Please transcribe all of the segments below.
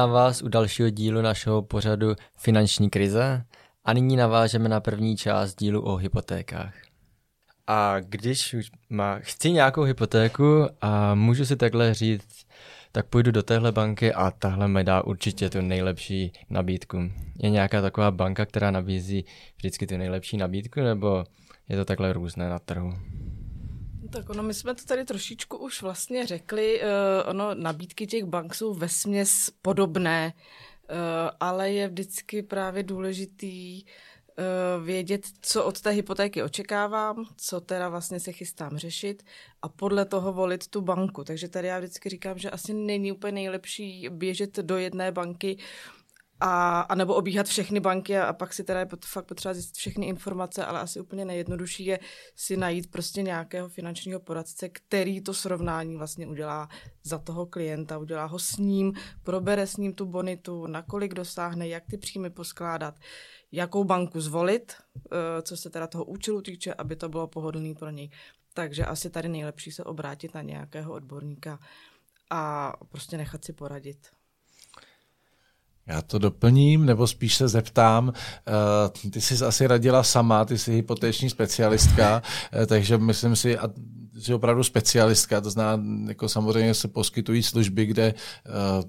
Vítám vás u dalšího dílu našeho pořadu Finanční krize a nyní navážeme na první část dílu o hypotékách. A když už má, chci nějakou hypotéku a můžu si takhle říct, tak půjdu do téhle banky a tahle mi dá určitě tu nejlepší nabídku. Je nějaká taková banka, která nabízí vždycky tu nejlepší nabídku, nebo je to takhle různé na trhu? Tak ono, my jsme to tady trošičku už vlastně řekli, uh, ono, nabídky těch bank jsou vesměs podobné, uh, ale je vždycky právě důležitý uh, vědět, co od té hypotéky očekávám, co teda vlastně se chystám řešit a podle toho volit tu banku. Takže tady já vždycky říkám, že asi není úplně nejlepší běžet do jedné banky, a, a nebo obíhat všechny banky a, a pak si teda je pot, fakt potřeba zjistit všechny informace, ale asi úplně nejjednodušší je si najít prostě nějakého finančního poradce, který to srovnání vlastně udělá za toho klienta, udělá ho s ním, probere s ním tu bonitu, nakolik dosáhne, jak ty příjmy poskládat, jakou banku zvolit, eh, co se teda toho účelu týče, aby to bylo pohodlné pro něj. Takže asi tady nejlepší se obrátit na nějakého odborníka a prostě nechat si poradit. Já to doplním, nebo spíš se zeptám. Eh, ty jsi asi radila sama, ty jsi hypotéční specialistka, eh, takže myslím si, a jsi opravdu specialistka, to znamená, jako samozřejmě se poskytují služby, kde eh,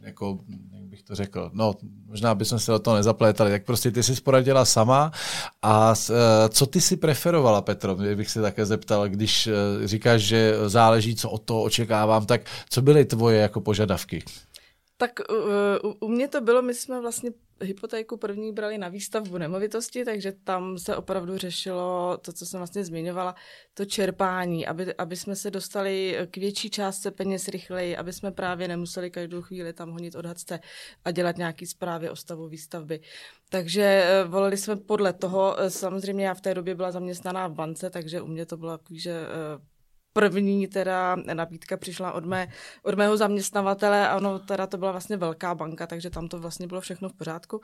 jako, jak bych to řekl, no, možná bychom se do toho nezaplétali, tak prostě ty jsi poradila sama a co ty si preferovala, Petro, bych se také zeptal, když říkáš, že záleží, co od toho očekávám, tak co byly tvoje jako požadavky? Tak uh, u, u mě to bylo, my jsme vlastně hypotéku první brali na výstavbu nemovitosti, takže tam se opravdu řešilo to, co jsem vlastně zmiňovala, to čerpání, aby, aby jsme se dostali k větší částce peněz rychleji, aby jsme právě nemuseli každou chvíli tam honit odhadce a dělat nějaký zprávy o stavu výstavby. Takže eh, volili jsme podle toho, eh, samozřejmě já v té době byla zaměstnaná v bance, takže u mě to bylo takový, že první teda nabídka přišla od, mé, od mého zaměstnavatele a ono teda to byla vlastně velká banka, takže tam to vlastně bylo všechno v pořádku.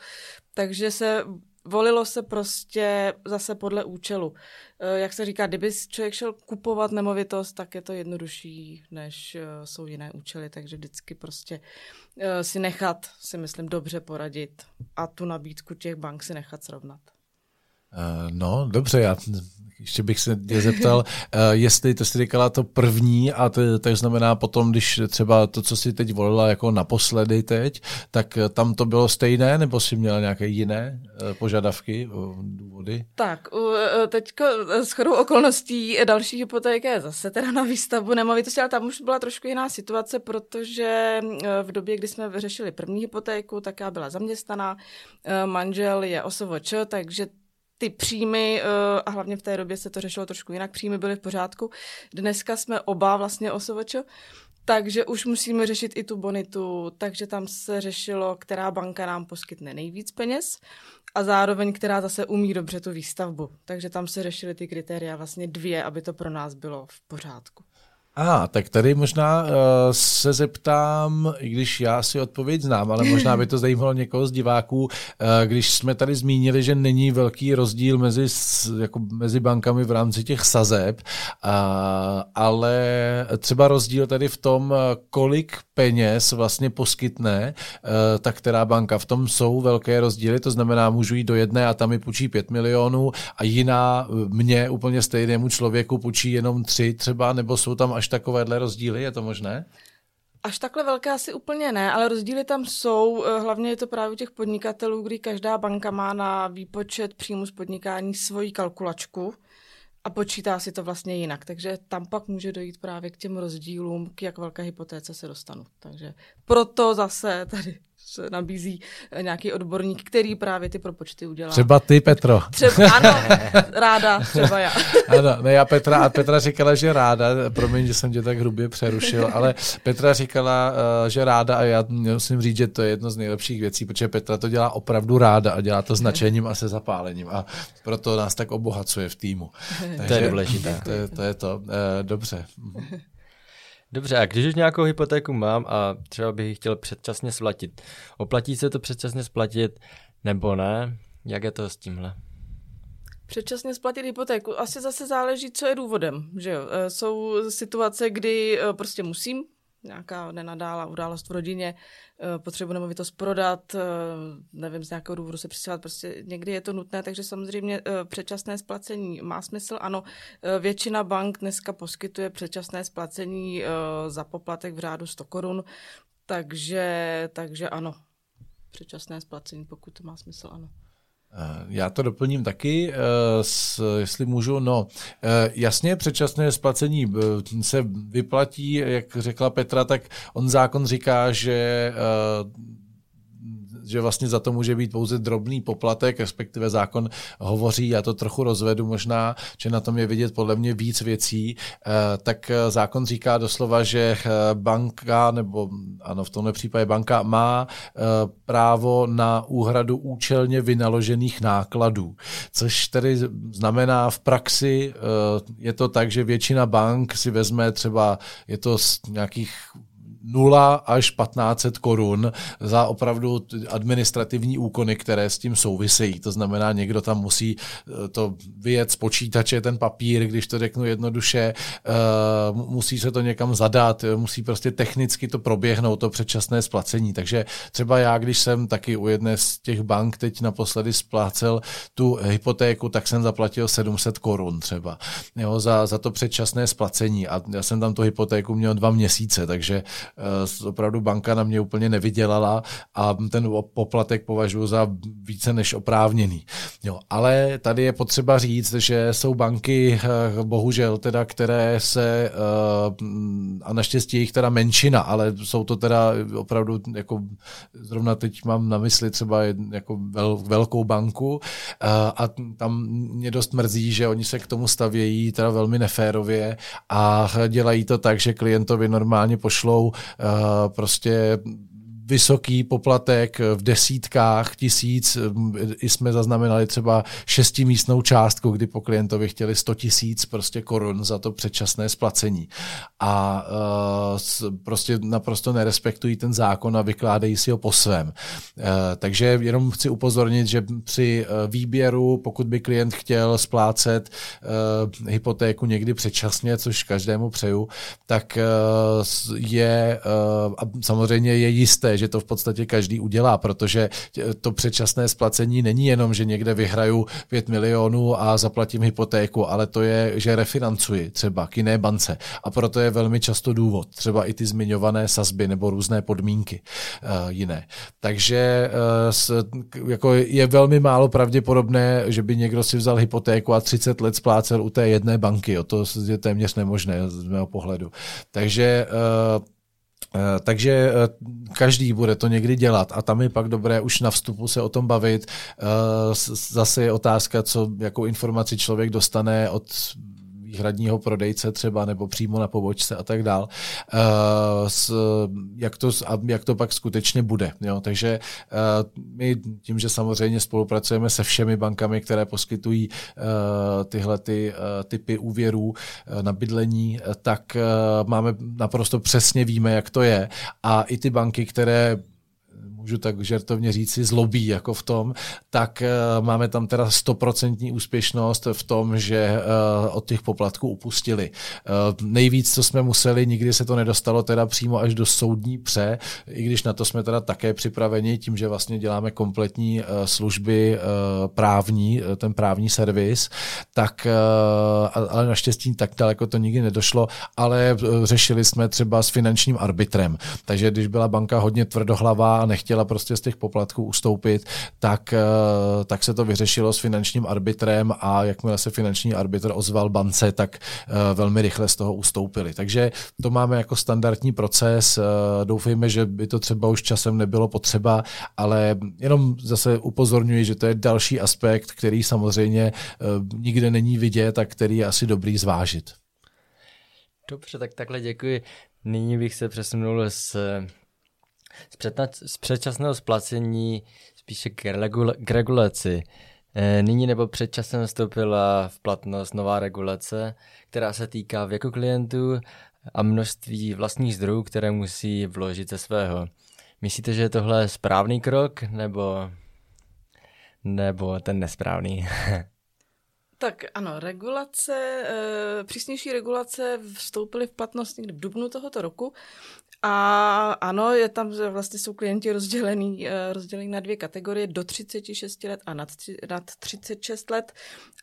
Takže se volilo se prostě zase podle účelu. Eh, jak se říká, kdyby člověk šel kupovat nemovitost, tak je to jednodušší, než eh, jsou jiné účely, takže vždycky prostě eh, si nechat, si myslím, dobře poradit a tu nabídku těch bank si nechat srovnat. No, dobře, já ještě bych se tě zeptal, eh, jestli to jsi říkala to první a to, to znamená potom, když třeba to, co jsi teď volila jako naposledy teď, tak eh, tam to bylo stejné, nebo jsi měla nějaké jiné eh, požadavky, důvody? Tak, teď s chodou okolností další hypotéka je zase teda na výstavbu nemovitosti, ale tam už byla trošku jiná situace, protože v době, kdy jsme vyřešili první hypotéku, tak já byla zaměstnaná, manžel je OSVČ, takže ty příjmy, eh, a hlavně v té době se to řešilo trošku jinak, příjmy byly v pořádku. Dneska jsme oba vlastně osovočo, takže už musíme řešit i tu bonitu, takže tam se řešilo, která banka nám poskytne nejvíc peněz a zároveň, která zase umí dobře tu výstavbu. Takže tam se řešily ty kritéria vlastně dvě, aby to pro nás bylo v pořádku. A, tak tady možná uh, se zeptám, i když já si odpověď znám, ale možná by to zajímalo někoho z diváků, uh, když jsme tady zmínili, že není velký rozdíl mezi, jako mezi bankami v rámci těch sazeb, uh, ale třeba rozdíl tady v tom, kolik peněz vlastně poskytne uh, ta která banka. V tom jsou velké rozdíly, to znamená, můžu jít do jedné a tam mi půjčí 5 milionů a jiná mě úplně stejnému člověku půjčí jenom 3 třeba, nebo jsou tam až takovéhle rozdíly, je to možné? Až takhle velké asi úplně ne, ale rozdíly tam jsou. Eh, hlavně je to právě u těch podnikatelů, kdy každá banka má na výpočet příjmu z podnikání svoji kalkulačku a počítá si to vlastně jinak. Takže tam pak může dojít právě k těm rozdílům, k jak velké hypotéce se dostanu. Takže proto zase tady se nabízí eh, nějaký odborník, který právě ty propočty udělá. Třeba ty, Petro. Třeba, ano, ráda, třeba já. ano, ne, já Petra, a Petra říkala, že ráda, promiň, že jsem tě tak hrubě přerušil, ale Petra říkala, eh, že ráda a já musím říct, že to je jedno z nejlepších věcí, protože Petra to dělá opravdu ráda a dělá to značením a se zapálením a proto nás tak obohacuje v týmu. Takže, to je důležité. To, je, to je to. Eh, dobře. Dobře, a když už nějakou hypotéku mám a třeba bych ji chtěl předčasně splatit, oplatí se to předčasně splatit nebo ne? Jak je to s tímhle? Předčasně splatit hypotéku. Asi zase záleží, co je důvodem. Že jo? E, jsou situace, kdy e, prostě musím nějaká nenadála událost v rodině, eh, potřebu nemovitost prodat, eh, nevím, z nějakého důvodu se přistěhovat, prostě někdy je to nutné, takže samozřejmě eh, předčasné splacení má smysl. Ano, většina bank dneska poskytuje předčasné splacení za poplatek v řádu 100 korun, takže, takže ano, předčasné splacení, pokud to má smysl, ano. Eh, já to doplním taky, eh, jestli můžu. No, eh, jasně, předčasné splacení se vyplatí, jak řekla Petra, tak on zákon říká, že že vlastně za to může být pouze drobný poplatek, respektive zákon hovoří, já to trochu rozvedu možná, že na tom je vidět podle mě víc věcí, eh, tak eh, zákon říká doslova, že eh, banka, nebo ano, v tomhle případě banka má právo na úhradu účelně vynaložených nákladů, což tedy znamená v praxi, je to tak, že většina bank si vezme třeba, je to z nějakých 0 až 1500 korun za opravdu administrativní úkony, které s tím souvisejí. To znamená, někdo tam musí eh, to vyjet z počítače, ten papír, když to řeknu jednoduše, eh, musí se to někam zadat, musí prostě technicky to proběhnout, to předčasné splacení. Takže třeba já, když jsem taky u jedné z těch bank teď naposledy splácel tu hypotéku, tak jsem zaplatil 700 korun třeba jo, za, za to předčasné splacení a já jsem tam tu hypotéku měl dva měsíce, takže Eh, opravdu banka na mě úplně nevydělala a ten poplatek považuji za více než oprávněný. Jo, ale tady je potřeba říct, že jsou banky, eh, bohužel teda, které se, eh, a naštěstí jich teda menšina, ale jsou to teda opravdu, jako zrovna teď mám na mysli třeba jako vel, velkou banku a tam mě dost mrzí, že oni se k tomu stavějí teda velmi neférově a dělají to tak, že klientovi normálně pošlou Eh, prostě vysoký poplatek v desítkách tisíc. I jsme zaznamenali třeba šestimístnou částku, kdy po klientovi chtěli 100 tisíc prostě korun za to předčasné splacení. A uh, prostě naprosto nerespektují ten zákon a vykládají si ho po svém. Uh, takže jenom chci upozornit, že při uh, výběru, pokud by klient chtěl splácet uh, hypotéku někdy předčasně, což každému přeju, tak uh, je uh, samozřejmě je jisté, že to v podstatě každý udělá, protože to předčasné splacení není jenom, že někde vyhraju 5 milionů a zaplatím hypotéku, ale to je, že refinancuji třeba k jiné bance. A proto je velmi často důvod, třeba i ty zmiňované sazby nebo různé podmínky uh, jiné. Takže uh, jako je velmi málo pravděpodobné, že by někdo si vzal hypotéku a 30 let splácel u té jedné banky. Jo. To je téměř nemožné z mého pohledu. Takže uh, Eh, takže eh, každý bude to někdy dělat a tam je pak dobré už na vstupu se o tom bavit. Eh, zase je otázka, co jakou informaci člověk dostane od výhradního prodejce třeba nebo přímo na pobočce a tak dál, s, jak, to, a jak to pak skutečně bude. Jo? Takže uh, my tím, že samozřejmě spolupracujeme se všemi bankami, které poskytují uh, tyhle ty, typy úvěrů na bydlení, tak máme naprosto přesně víme, jak to je. A i ty banky, které můžu tak žertovně říci, zlobí jako v tom, tak uh, máme tam teda stoprocentní úspěšnost v tom, že uh, od těch poplatků upustili. Uh, nejvíc, co jsme museli, nikdy se to nedostalo teda přímo až do soudní pře, i když na to jsme teda také připraveni tím, že vlastně děláme kompletní služby právní, ten právní servis, tak ale naštěstí tak daleko to nikdy nedošlo, ale řešili jsme třeba s finančním arbitrem. Takže když byla banka hodně tvrdohlavá a nechtěla chtěla prostě z těch poplatků ustoupit, tak, eh, tak se to vyřešilo s finančním arbitrem a jakmile se finanční arbitr ozval bance, tak eh, velmi rychle z toho ustoupili. Takže to máme jako standardní proces. Eh, doufejme, že by to třeba už časem nebylo potřeba, ale jenom zase upozorňuji, že to je další aspekt, který samozřejmě nikde není vidět a který je asi dobrý zvážit. Dobře, tak takhle děkuji. Nyní bych se přesunul z z, předna, z předčasného splacení spíše k, regula, k regulaci. E, nyní nebo předčasem vstoupila v platnost nová regulace, která se týká věku klientů a množství vlastních zdrojů, které musí vložit ze svého. Myslíte, že je tohle správný krok, nebo, nebo ten nesprávný? Tak ano, regulace, e, přísnější regulace vstoupily v platnost někdy v dubnu tohoto roku A ano, je tam, vlastně jsou klienti rozdělený, eh, rozdělený na dvě kategorie, do 36 let a nad, nad 36 let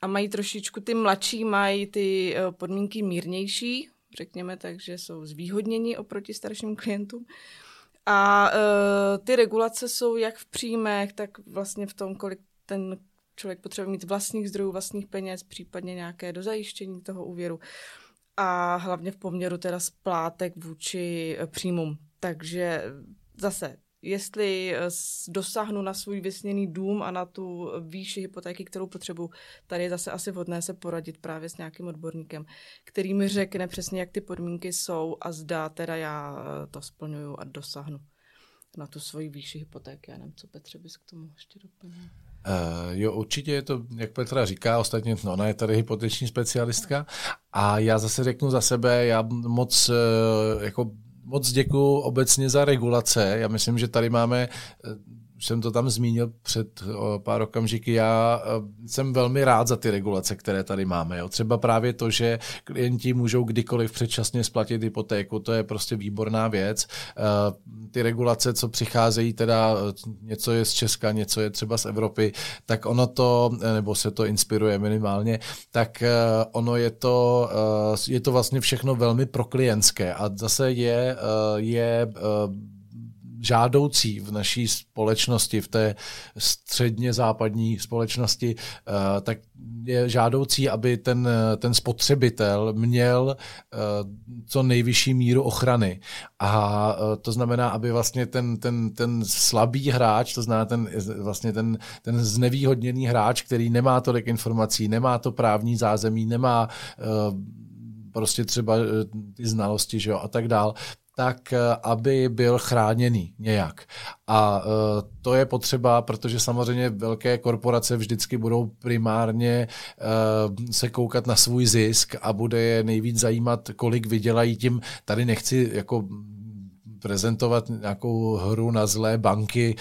a mají trošičku, ty mladší mají ty eh, podmínky mírnější, řekněme tak, že jsou zvýhodněni oproti starším klientům. A uh, ty regulace jsou jak v příjmech, tak vlastně v tom, kolik ten člověk potřebuje mít vlastních zdrojů, vlastních peněz, případně nějaké dozajištění toho úvěru a hlavně v poměru teda splátek vůči eh, příjmům. Takže zase, jestli eh, dosáhnu na svůj vysněný dům a na tu výši hypotéky, kterou potřebuji, tady je zase asi vhodné se poradit právě s nějakým odborníkem, který mi řekne přesně, jak ty podmínky jsou a zdá teda já eh, to splňuju a dosáhnu na tu svoji výši hypotéky. Já nevím, co Petře bys k tomu ještě doplnil. Uh, jo, určitě je to, jak Petra říká, ostatně no, ona je tady hypoteční specialistka a já zase řeknu za sebe, já moc uh, jako moc děkuji obecně za regulace. Já myslím, že tady máme už jsem to tam zmínil před pár okamžiky, já jsem velmi rád za ty regulace, které tady máme. Jo. Třeba právě to, že klienti můžou kdykoliv předčasně splatit hypotéku, to je prostě výborná věc. Ty regulace, co přicházejí, teda něco je z Česka, něco je třeba z Evropy, tak ono to, nebo se to inspiruje minimálně, tak ono je to, je to vlastně všechno velmi proklientské a zase je, je žádoucí v naší společnosti, v té středně západní společnosti, eh, tak je žádoucí, aby ten, ten spotřebitel měl eh, co nejvyšší míru ochrany. A eh, to znamená, aby vlastně ten, ten, ten slabý hráč, to znamená ten, vlastně ten, ten znevýhodněný hráč, který nemá tolik informací, nemá to právní zázemí, nemá prostě třeba ty znalosti že jo, a tak dál, tak eh, aby byl chráněný nějak. A eh, to je potřeba, protože samozřejmě velké korporace vždycky budou primárně eh, se koukat na svůj zisk a bude je nejvíc zajímat, kolik vydělají tím. Tady nechci jako prezentovat nějakou hru na zlé banky,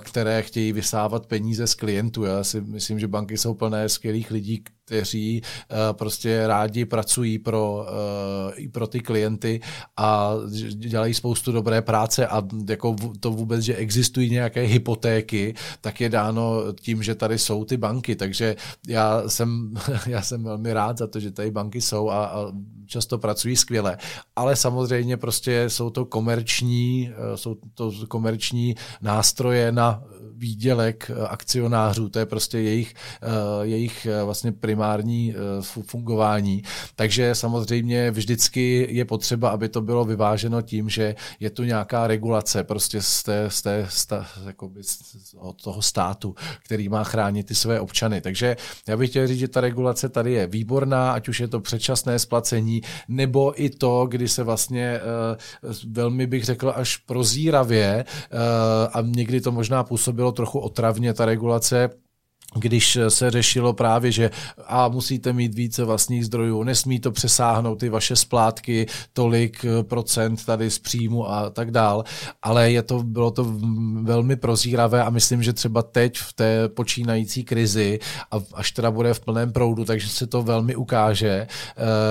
které chtějí vysávat peníze z klientů. Já si myslím, že banky jsou plné skvělých lidí, kteří uh, prostě rádi pracují pro, uh, i pro ty klienty a dělají spoustu dobré práce a jako to vůbec, že existují nějaké hypotéky, tak je dáno tím, že tady jsou ty banky, takže já jsem, já jsem velmi rád za to, že tady banky jsou a, a často pracují skvěle, ale samozřejmě prostě jsou to komerční, eh, jsou to komerční nástroje na výdělek akcionářů, to je prostě jejich, jejich vlastně prim primární eh, fungování. Takže samozřejmě vždycky je potřeba, aby to bylo vyváženo tím, že je tu nějaká regulace prostě z, té, z, té, z, ta, jakoby z od toho státu, který má chránit ty své občany. Takže já bych chtěl říct, že ta regulace tady je výborná, ať už je to předčasné splacení, nebo i to, kdy se vlastně velmi bych řekl až prozíravě a někdy to možná působilo trochu otravně ta regulace, když se řešilo právě, že a musíte mít více vlastních zdrojů, nesmí to přesáhnout ty vaše splátky, tolik eh, procent tady z příjmu a tak dál, ale je to, bylo to velmi prozíravé a myslím, že třeba teď v té počínající krizi a až teda bude v plném proudu, takže se to velmi ukáže eh,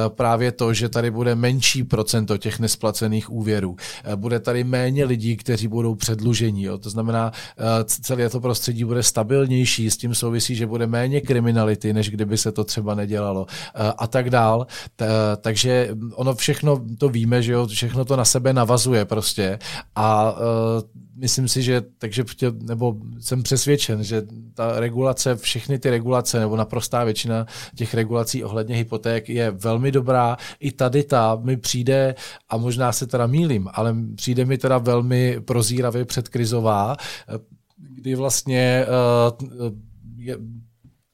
právě to, že tady bude menší procento těch nesplacených úvěrů. Eh, bude tady méně lidí, kteří budou předlužení. Jo. To znamená, celé to prostředí bude stabilnější, s tím souvisí, že bude méně kriminality, než kdyby se to třeba nedělalo eh, a tak dál. Takže ono všechno to víme, že jo, všechno to na sebe navazuje prostě a eh, myslím si, že takže nebo jsem přesvědčen, že ta regulace, všechny ty regulace, nebo naprostá většina těch regulací ohledně hypoték je velmi dobrá. I tady ta mi přijde, a možná se teda mýlím, ale přijde mi teda velmi prozíravě předkrizová, eh, kdy vlastně uh, je,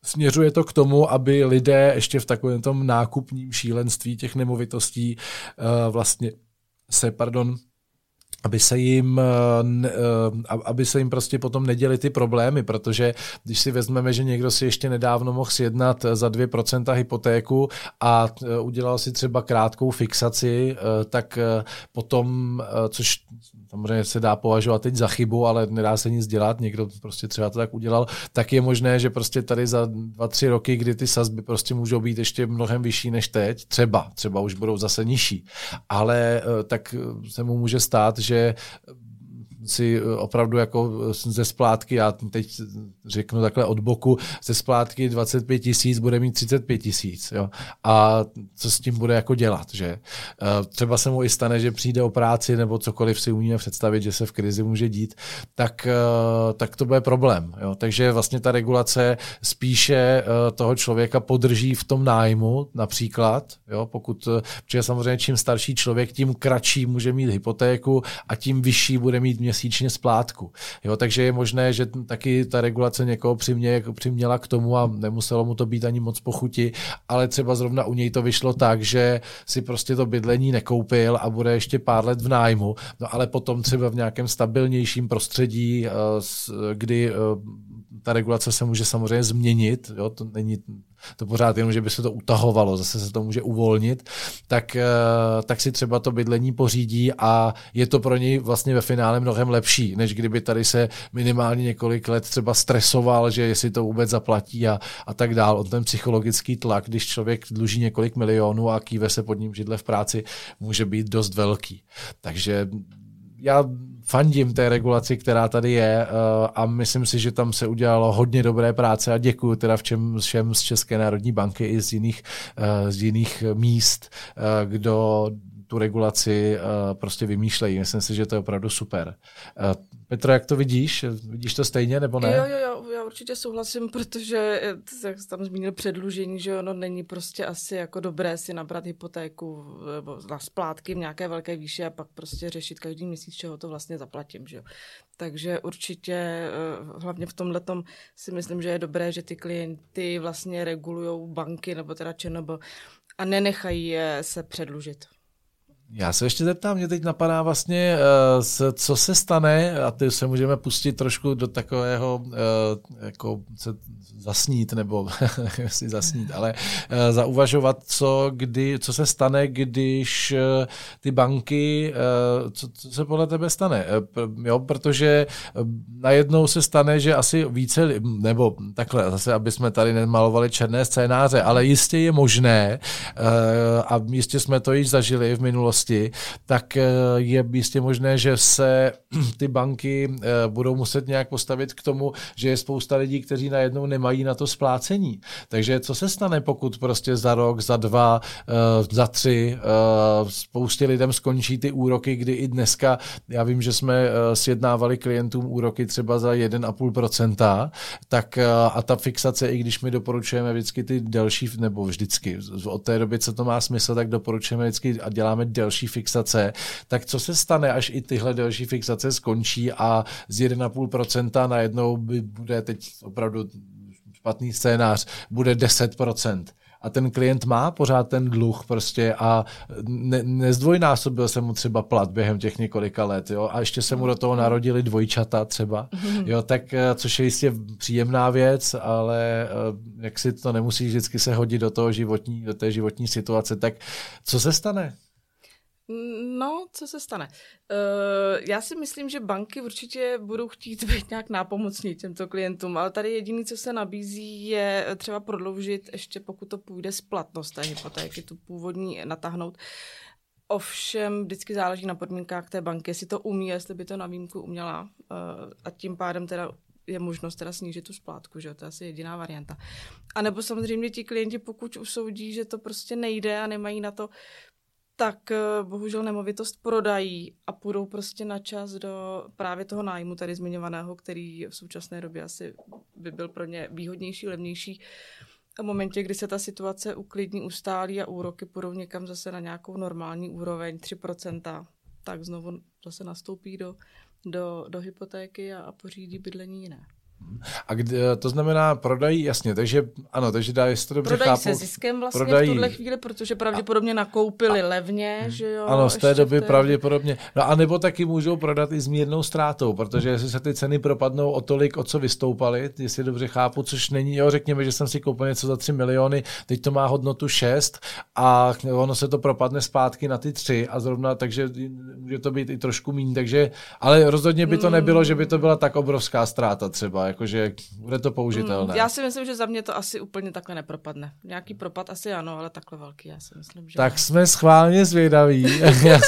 směřuje to k tomu, aby lidé ještě v takovém tom nákupním šílenství těch nemovitostí uh, vlastně se, pardon, aby se jim, eh, eh, aby se jim prostě potom neděli ty problémy, protože když si vezmeme, že někdo si ještě nedávno mohl sjednat za 2% hypotéku a udělal si třeba krátkou fixaci, tak potom, což samozřejmě se dá považovat teď za chybu, ale nedá se nic dělat, někdo prostě třeba to tak udělal, tak je možné, že prostě tady za dva, tři roky, kdy ty sazby prostě můžou být ještě mnohem vyšší než teď, třeba, třeba už budou zase nižší, ale eh, tak se mu může stát, že si eh, opravdu jako eh, ze splátky, já teď řeknu takhle od boku, ze splátky 25 tisíc bude mít 35 tisíc. A co s tím bude jako dělat, že? Eh, třeba se mu i stane, že přijde o práci nebo cokoliv si umíme představit, že se v krizi může dít, tak, tak to bude problém. Jo? Takže vlastně ta regulace spíše toho člověka podrží v tom nájmu například, jo? pokud, protože samozřejmě čím starší člověk, tím kratší může mít hypotéku a tím vyšší bude mít měsíčně splátku. Jo, takže je možné, že taky ta regulace někoho přimě, přiměla k tomu a nemuselo mu to být ani moc pochuti, ale třeba zrovna u něj to vyšlo tak, že si prostě to bydlení nekoupil a bude ještě pár let v nájmu, no ale potom třeba v nějakém stabilnějším prostředí, eh, kdy eh, ta regulace se může samozřejmě změnit, jo, to není to pořád jenom, že by se to utahovalo, zase se to může uvolnit, tak, eh, tak si třeba to bydlení pořídí a je to pro něj vlastně ve finále mnohem lepší, než kdyby tady se minimálně několik let třeba stresoval, že jestli to vůbec zaplatí a, a tak dál. On ten psychologický tlak, když člověk dluží několik milionů a kýve se pod ním židle v práci, může být dost velký. Takže já fandím té regulaci, která tady je uh, a myslím si, že tam se udělalo hodně dobré práce a děkuji teda všem, všem z České národní banky i z jiných, uh, z jiných míst, uh, kdo tu regulaci uh, prostě vymýšlejí. Myslím si, že to je opravdu super. Uh, Petro, jak to vidíš? Vidíš to stejně nebo ne? Jo, jo, jo, já určitě souhlasím, protože jak jsi tam zmínil předlužení, že ono není prostě asi jako dobré si nabrat hypotéku nebo na splátky v nějaké velké výši a pak prostě řešit každý měsíc, čeho to vlastně zaplatím, že jo. Takže určitě eh, hlavně v tomhle si myslím, že je dobré, že ty klienty vlastně regulují banky nebo teda ČNB a nenechají je se předlužit. Já se ještě zeptám, mě teď napadá vlastně, eh, co se stane, a ty se můžeme pustit trošku do takového, eh, jako se zasnít, nebo si zasnít, ale eh, zauvažovat, co, kdy, co se stane, když ty banky, co, co se podle tebe stane. Jo, protože najednou se stane, že asi více, nebo takhle, zase, aby jsme tady nemalovali černé scénáře, ale jistě je možné, a jistě jsme to již zažili v minulosti, minulosti, tak eh, je jistě možné, že se ty banky eh, budou muset nějak postavit k tomu, že je spousta lidí, kteří najednou nemají na to splácení. Takže co se stane, pokud prostě za rok, za dva, eh, za tři spoustě lidem skončí ty úroky, kdy i dneska, já vím, že jsme sjednávali klientům úroky třeba za 1,5%, tak a ta fixace, i když my doporučujeme vždycky ty delší, nebo vždycky, od té doby, co to má smysl, tak doporučujeme vždycky a děláme delší delší fixace, tak co se stane, až i tyhle delší fixace skončí a z 1,5% najednou by bude teď opravdu špatný scénář, bude 10% a ten klient má pořád ten dluh prostě a ne, nezdvojnásobil se mu třeba plat během těch několika let, jo, a ještě se mu do toho narodili dvojčata třeba, jo, tak eh, což je jistě příjemná věc, ale eh, jak si to nemusí vždycky se hodit do toho životní, do té životní situace, tak co se stane? No, co se stane? Uh, já si myslím, že banky určitě budou chtít být nějak nápomocní těmto klientům, ale tady jediné, co se nabízí, je třeba prodloužit, ještě pokud to půjde splatnost té hypotéky, tu původní natáhnout. Ovšem vždycky záleží na podmínkách té banky, jestli to umí, jestli by to na výjimku uměla uh, a tím pádem teda je možnost teda snížit tu splátku, že to je asi jediná varianta. A nebo samozřejmě ti klienti, pokud usoudí, že to prostě nejde a nemají na to tak eh, bohužel nemovitost prodají a půjdou prostě na čas do právě toho nájmu tady zmiňovaného, který v současné době asi by byl pro ně výhodnější, levnější. A v momentě, kdy se ta situace uklidní, ustálí a úroky půjdou někam zase na nějakou normální úroveň 3%, tak znovu zase nastoupí do, do, do hypotéky a, a pořídí bydlení jiné. A kdy, to znamená, prodají, jasně, takže ano, takže dá, jestli to dobře prodají chápu. se ziskem vlastně prodají- v tuhle chvíli, protože pravděpodobně nakoupili levně, že jo. Ano, z té doby pravděpodobně. No a nebo taky můžou prodat i s mírnou ztrátou, protože jestli se ty ceny propadnou o tolik, o co vystoupaly, jestli dobře chápu, což není, jo, řekněme, že jsem si koupil něco za 3 miliony, teď to má hodnotu 6 a ono se to propadne zpátky na ty 3 a zrovna, takže může to být i trošku méně, takže, ale rozhodně by to Hmm. nebylo, že by to byla tak obrovská ztráta třeba, jakože bude to použitelné. Mm, Já si myslím, že za mě to asi úplně takhle nepropadne. Nějaký propad asi ano, ale takhle velký, já si myslím, že Tak jsme schválně zvědaví.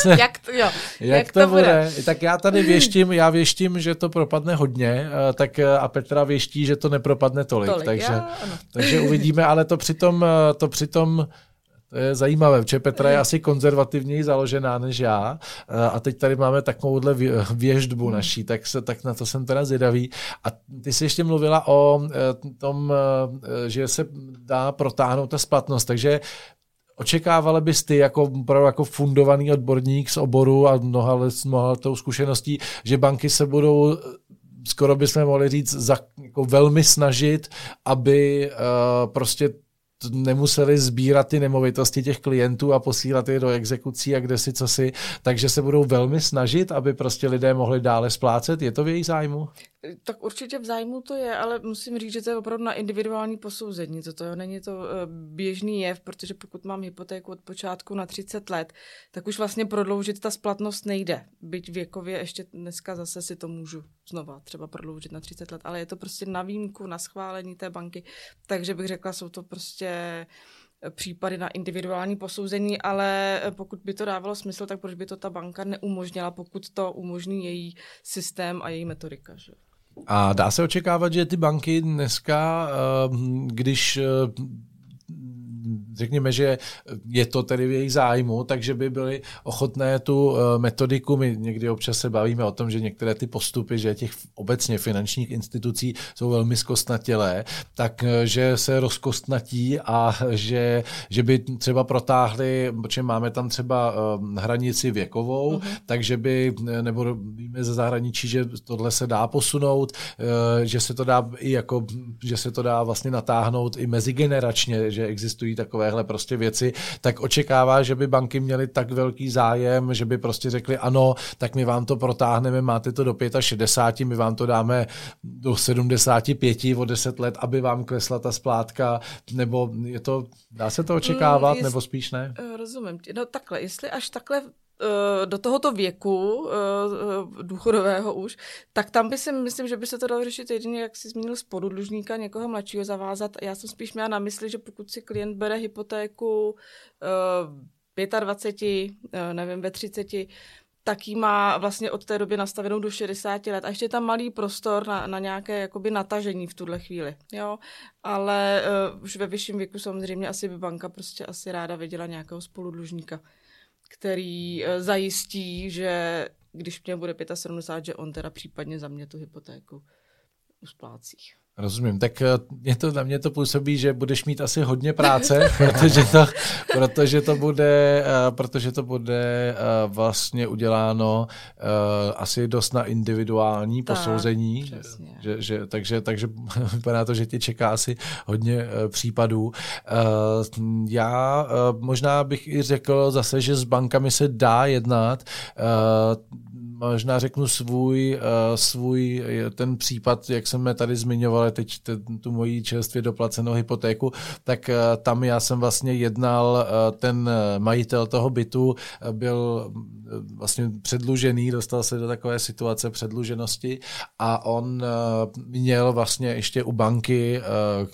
Se-. Jak to, jo, Jak, jak to, bude? Tak já tady věštím, já věštím, že to propadne hodně, eh, tak eh, a Petra věští, že to nepropadne tolik. Tolik, takže, já, ano. takže uvidíme, ale to přitom, eh, to přitom to je zajímavé, protože Petra je asi konzervativněji založená než já eh, a teď tady máme takovouhle vě- věždbu naší, tak, se, tak na to jsem teda zvědavý. A ty jsi ještě mluvila o eh, tom, eh, že se dá protáhnout ta splatnost, takže Očekávala bys ty jako, opravdu jako fundovaný odborník z oboru a mnoha let, s mnoha letou zkušeností, že banky se budou skoro bychom mohli říct, za, jako velmi snažit, aby uh, prostě nemuseli sbírat ty nemovitosti těch klientů a posílat je do exekucí a kde si co si, takže se budou velmi snažit, aby prostě lidé mohli dále splácet. Je to v jejich zájmu? Tak určitě v zájmu to je, ale musím říct, že to je opravdu na individuální posouzení. Toto jo, není to eh, běžný jev, protože pokud mám hypotéku od počátku na 30 let, tak už vlastně prodloužit ta splatnost nejde. Byť věkově ještě dneska zase si to můžu znova třeba prodloužit na 30 let, ale je to prostě na výjimku, na schválení té banky, takže bych řekla, jsou to prostě eh, případy na individuální posouzení, ale eh, pokud by to dávalo smysl, tak proč by to ta banka neumožnila, pokud to umožní její systém a její metodika. Že? A dá se očekávat, že ty banky dneska, eh, když řekněme, že je to tedy v jejich zájmu, takže by byly ochotné tu eh, metodiku, my někdy občas se bavíme o tom, že některé ty postupy, že těch obecně finančních institucí jsou velmi zkostnatělé, tak eh, že se rozkostnatí a že, že by třeba protáhli, protože máme tam třeba eh, hranici věkovou, uh-huh. takže by, nebo víme ze zahraničí, že tohle se dá posunout, že se to dá i jako, že se to dá vlastně natáhnout i mezigeneračně, že existují takovéhle prostě věci, tak očekává, že by banky měly tak velký zájem, že by prostě řekli ano, tak my vám to protáhneme, máte to do 65, my vám to dáme do 75 o 10 let, aby vám klesla ta splátka, nebo je to, dá se to očekávat, Mm, jest- nebo spíš ne? Eh, Rozumím. No takhle, jestli až takhle do tohoto věku eh, eh, důchodového už, tak tam by si myslím, že by se to dalo řešit jedině, jak si zmínil spodu dlužníka, někoho mladšího zavázat. Já jsem spíš měla na mysli, že pokud si klient bere hypotéku eh, 25, eh, nevím, ve 30, tak ji má vlastně od té doby nastavenou do 60 let. A ještě je tam malý prostor na, na nějaké jakoby natažení v tuhle chvíli. Jo? Ale uh, už ve vyšším věku samozřejmě asi by banka prostě asi ráda viděla nějakého spoludlužníka, který uh, zajistí, že když mě bude 75, že on teda případně za mě tu hypotéku usplácí. Rozumím, tak eh, mě to, na mě to působí, že budeš mít asi hodně práce, protože to, protože to bude, eh, protože to bude eh, vlastně uděláno asi dost na individuální Tak, posouzení, přesně. že, že, takže, takže vypadá to, že tě čeká asi hodně případů. Já možná bych i řekl zase, že s bankami se dá jednat, možná řeknu svůj, uh, svůj eh, ten případ, jak jsme tady zmiňovali teď ten, tu moji čerstvě doplacenou hypotéku, tak uh, tam já jsem vlastně jednal, ten majitel toho bytu byl vlastně předlužený, dostal se do takové situace předluženosti a on měl vlastně ještě u banky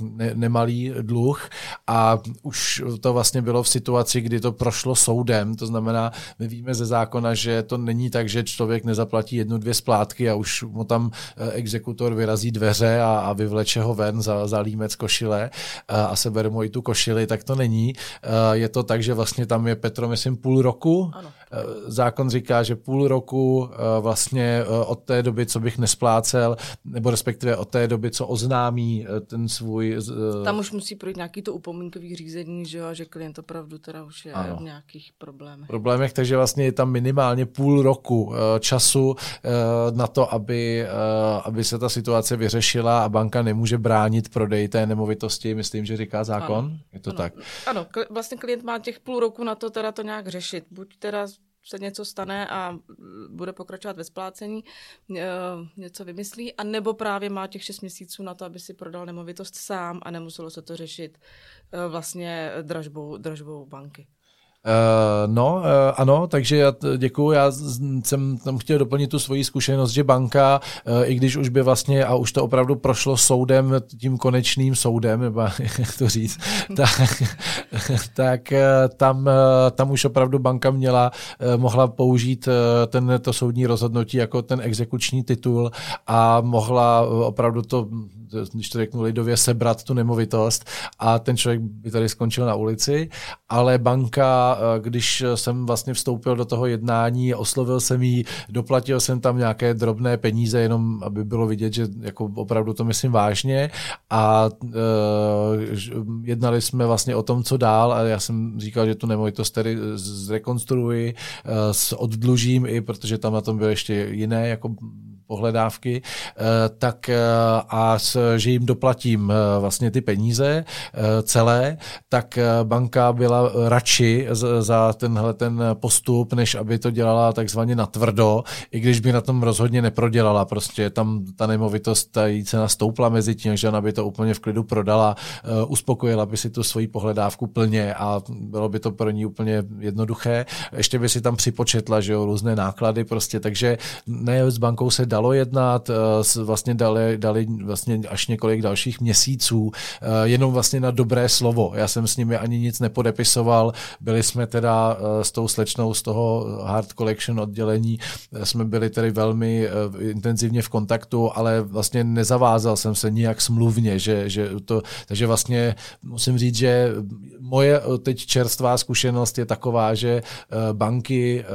ne, nemalý dluh a už to vlastně bylo v situaci, kdy to prošlo soudem, to znamená, my víme ze zákona, že to není tak, že člověk nezaplatí jednu, dvě splátky a už mu tam eh, exekutor vyrazí dveře a, a vyvleče ho ven za, za límec košile a, a sebere mu i tu košili, tak to není. Eh, Je to tak, že vlastně tam je Petro, myslím, půl roku. Ano. Eh, Zákon říká, že půl roku eh, vlastně eh, od té doby, co bych nesplácel, nebo respektive od té doby, co oznámí eh, ten svůj... eh, Tam už musí projít nějaký to upomínkový řízení, že jo, a že klient opravdu teda už je Ano. v nějakých problémech. problémech, takže vlastně je tam minimálně půl roku času na to, aby, aby se ta situace vyřešila a banka nemůže bránit prodej té nemovitosti, myslím, že říká zákon. Ano. Je to ano. tak? Ano, vlastně klient má těch půl roku na to teda to nějak řešit. Buď teda se něco stane a bude pokračovat ve splácení, e, něco vymyslí, a nebo právě má těch 6 měsíců na to, aby si prodal nemovitost sám a nemuselo se to řešit vlastně dražbou, dražbou banky. Uh, no, uh, ano, takže já děkuju. Já jsem tam chtěl doplnit tu svoji zkušenost, že banka, uh, i když už by vlastně, a už to opravdu prošlo soudem, tím konečným soudem, nebo jak to říct, tak, tak tam, tam už opravdu banka měla, mohla použít ten, to soudní rozhodnutí jako ten exekuční titul a mohla opravdu to když to řeknu lidově, sebrat tu nemovitost a ten člověk by tady skončil na ulici, ale banka, eh, když jsem vlastně vstoupil do toho jednání, oslovil jsem jí, doplatil jsem tam nějaké drobné peníze, jenom aby bylo vidět, že jako opravdu to myslím vážně. A uh, jednali jsme vlastně o tom, co dál a já jsem říkal, že tu nemovitost tedy zrekonstruuji, uh, oddlužím i, protože tam na tom byly ještě jiné jako pohledávky, eh, tak eh, a že jim doplatím eh, vlastně ty peníze celé, tak banka byla radši za tenhle ten postup, než aby to dělala takzvaně natvrdo, i když by na tom rozhodně neprodělala. Prostě tam ta nemovitost, ta jí cena stoupla mezi tím, že ona by to úplně v klidu prodala, uspokojila by si tu svoji pohledávku plně a bylo by to pro ní úplně jednoduché. Ještě by si tam připočetla, že jo, různé náklady prostě, takže ne s bankou se dá dalo jednat, eh, vlastně dali, dali vlastně až několik dalších měsíců, eh, jenom vlastně na dobré slovo. Já jsem s nimi ani nic nepodepisoval, byli jsme teda eh, s tou slečnou z toho Hard Collection oddělení, jsme byli tedy velmi intenzivně v kontaktu, ale vlastně nezavázal jsem se nijak smluvně, že, že to, takže vlastně musím říct, že moje teď čerstvá zkušenost je taková, že banky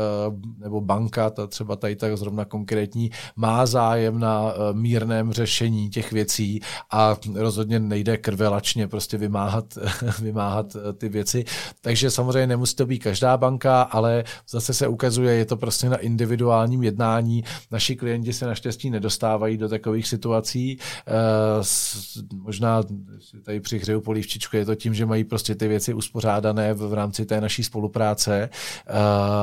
nebo banka, ta třeba tady tak zrovna konkrétní, má zájem na eh, mírném řešení těch věcí a rozhodně nejde krvelačně prostě vymáhat, vymáhat eh, ty věci. Takže samozřejmě nemusí to být každá banka, ale zase se ukazuje, je to prostě na individuálním jednání. Naši klienti se naštěstí nedostávají do takových situací. Eh, možná tady přihřeju polívčičku, je to tím, že mají prostě ty věci uspořádané v rámci té naší spolupráce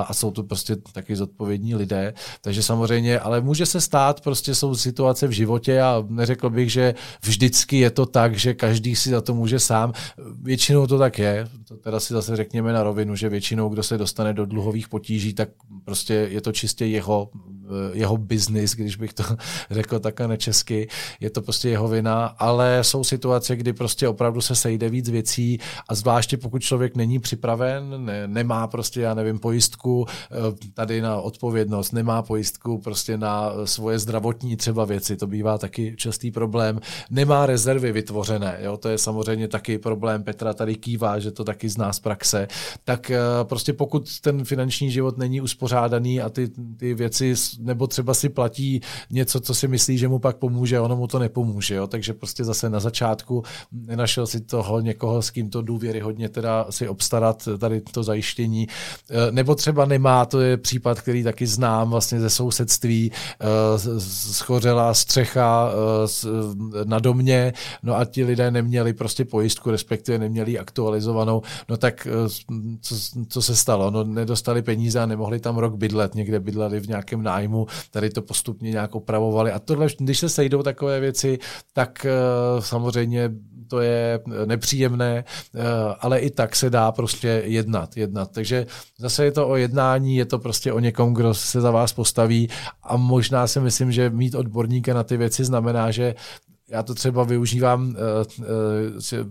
a jsou to prostě taky zodpovědní lidé. Takže samozřejmě, ale může se stát, stát, prostě jsou situace v životě a neřekl bych, že vždycky je to tak, že každý si za to může sám. Většinou to tak je, to teda si zase řekněme na rovinu, že většinou, kdo se dostane do dluhových potíží, tak prostě je to čistě jeho Eh, jeho biznis, když bych to řekl takhle nečesky, je to prostě jeho vina, ale jsou situace, kdy prostě opravdu se sejde víc věcí a zvláště pokud člověk není připraven, ne, nemá prostě, já nevím, pojistku eh, tady na odpovědnost, nemá pojistku prostě na svoje zdravotní třeba věci, to bývá taky častý problém, nemá rezervy vytvořené, jo, to je samozřejmě taky problém, Petra tady kývá, že to taky zná z praxe, tak eh, prostě pokud ten finanční život není uspořádaný a ty, ty věci nebo třeba si platí něco, co si myslí, že mu pak pomůže, ono mu to nepomůže. Jo? Takže prostě zase na začátku nenašel si toho někoho, s kým to důvěry hodně teda si obstarat tady to zajištění. E, nebo třeba nemá, to je případ, který taky znám vlastně ze sousedství, schořela střecha e, na domě, no a ti lidé neměli prostě pojistku, respektive neměli aktualizovanou, no tak co, co se stalo? No nedostali peníze a nemohli tam rok bydlet, někde bydleli v nějakém nájmu tady to postupně nějak opravovali. A tohle, když se sejdou takové věci, tak uh, samozřejmě to je nepříjemné, ale i tak se dá prostě jednat, jednat. Takže zase je to o jednání, je to prostě o někom, kdo se za vás postaví a možná si myslím, že mít odborníka na ty věci znamená, že já to třeba využívám uh, uh,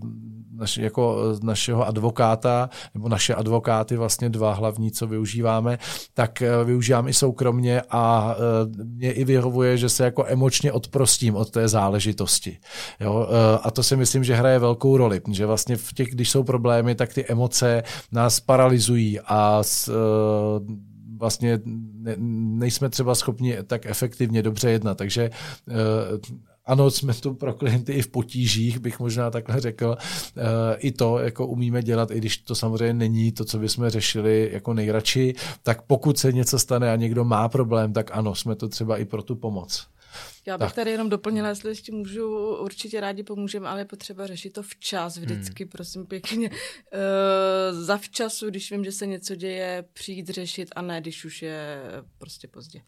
naš, jako uh, našeho advokáta, nebo naše advokáty, vlastně dva hlavní, co využíváme, tak využívám i soukromně a mě i vyhovuje, že se jako emočně odprostím od té záležitosti. Jo? A to si myslím, že hraje velkou roli, že vlastně v těch, když jsou problémy, tak ty emoce nás paralyzují a s, vlastně ne, nejsme třeba schopni tak efektivně dobře jednat. Takže ano, jsme tu pro klienty i v potížích, bych možná takhle řekl. E, I to jako umíme dělat, i když to samozřejmě není to, co bychom řešili jako nejradši, tak pokud se něco stane a někdo má problém, tak ano, jsme to třeba i pro tu pomoc. Já bych tak. tady jenom doplnila, jestli ještě můžu, určitě rádi pomůžeme, ale je potřeba řešit to včas, vždycky, hmm. prosím pěkně. Uh, zavčasu, když vím, že se něco děje, přijít řešit a ne, když už je prostě pozdě.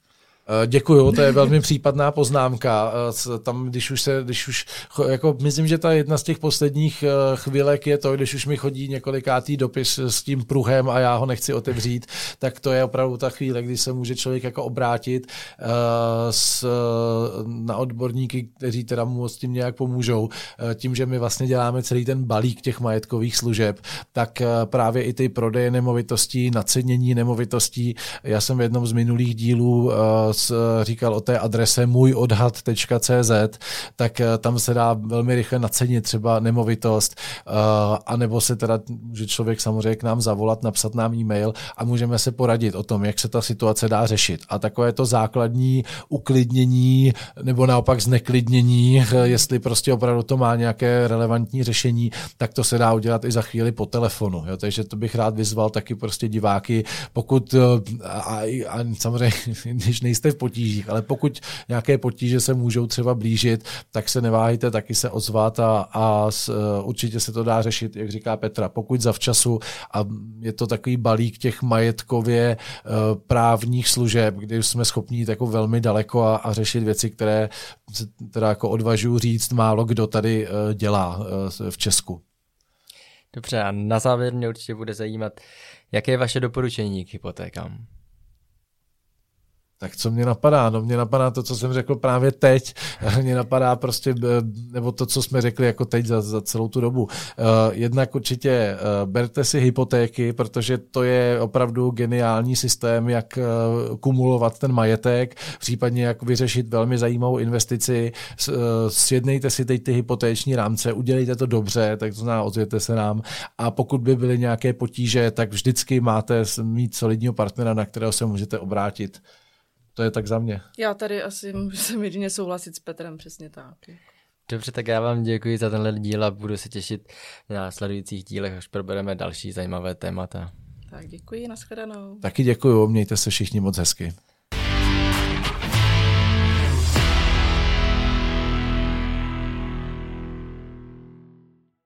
Eh, děkuju, to je velmi případná poznámka. Eh, tam, když už se, když už, jako myslím, že ta jedna z těch posledních eh, chvílek je to, když už mi chodí několikátý dopis s tím pruhem a já ho nechci otevřít, tak to je opravdu ta chvíle, kdy se může člověk jako obrátit s, na odborníky, kteří teda mu s tím nějak pomůžou. Tím, že my vlastně děláme celý ten balík těch majetkových služeb, tak právě i ty prodeje nemovitostí, nacenění nemovitostí. Já jsem v jednom z minulých dílů říkal o té adrese můjodhad.cz, tak eh, tam se dá velmi rychle nacenit třeba nemovitost, eh, anebo se teda může člověk samozřejmě k nám zavolat, napsat nám e-mail a můžeme se poradit o tom, jak se ta situace dá řešit. A takové to základní uklidnění nebo naopak zneklidnění, eh, jestli prostě opravdu to má nějaké relevantní řešení, tak to se dá udělat i za chvíli po telefonu. Jo? Takže to bych rád vyzval taky prostě diváky, pokud a, a samozřejmě, když nejste jste v potížích, ale pokud nějaké potíže se můžou třeba blížit, tak se neváhejte taky se ozvat a, a s, uh, určitě se to dá řešit, jak říká Petra, pokud zavčasu a je to takový balík těch majetkově uh, právních služeb, kdy jsme schopni jít jako velmi daleko a, a řešit věci, které teda jako odvažuji říct, málo kdo tady uh, dělá v Česku. Dobře, a na závěr mě určitě bude zajímat, jaké je vaše doporučení k hypotékám? Tak co mě napadá? No mě napadá to, co jsem řekl právě teď. mě napadá prostě, eh, nebo to, co jsme řekli jako teď za, za celou tu dobu. Uh, jednak určitě uh, berte si hypotéky, protože to je opravdu geniální systém, jak kumulovat ten majetek, případně jak vyřešit velmi zajímavou investici. Sjednejte si teď ty hypotéční rámce, udělejte to dobře, tak to znamená, ozvěte se nám. A pokud by byly nějaké potíže, tak vždycky máte mít solidního partnera, na kterého se můžete obrátit. To je tak za mě. Já tady asi musím jedině souhlasit s Petrem, přesně tak. Dobře, tak já vám děkuji za tenhle díl a budu se těšit na sledujících dílech, až probereme další zajímavé témata. Tak děkuji, nashledanou. Taky děkuji, mějte se všichni moc hezky.